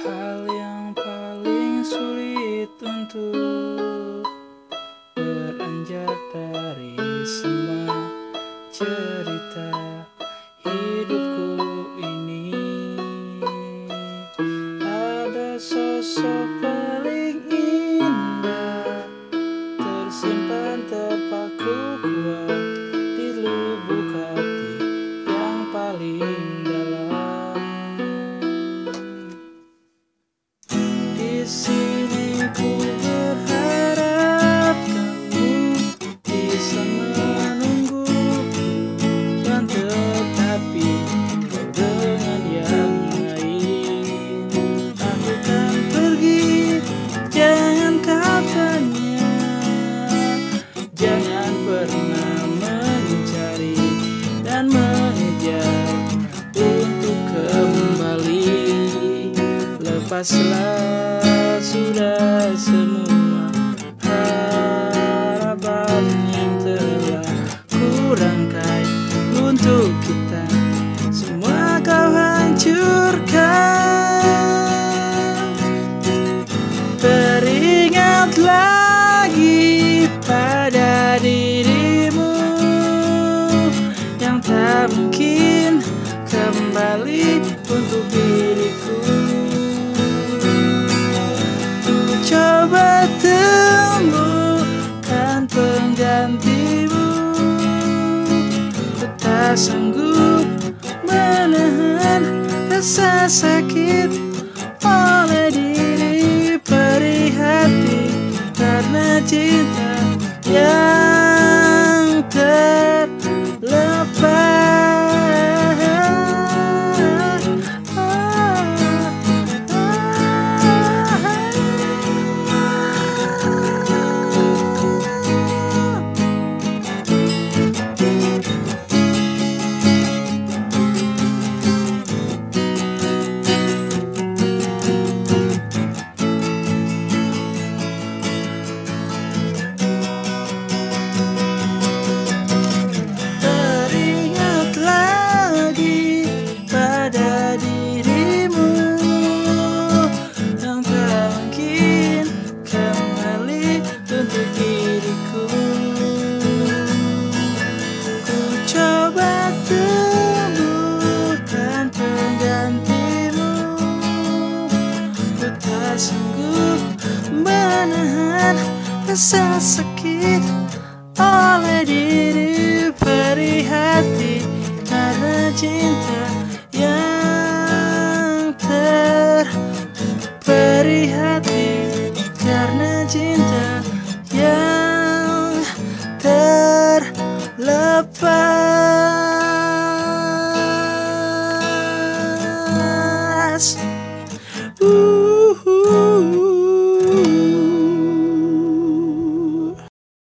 hal yang paling sulit untuk beranjak dari semua cerita hidupku ini. Ada sosok paling indah tersimpan terpaku kuat di lubuk mengejar untuk kembali. Lepaslah sudah semua kembali untuk diriku. Ku coba temukan penggantimu. Tak sanggup menahan rasa sakit menahan rasa sakit oleh diri perihati karena cinta yang ter beri hati karena cinta yang terlepas. Ooh.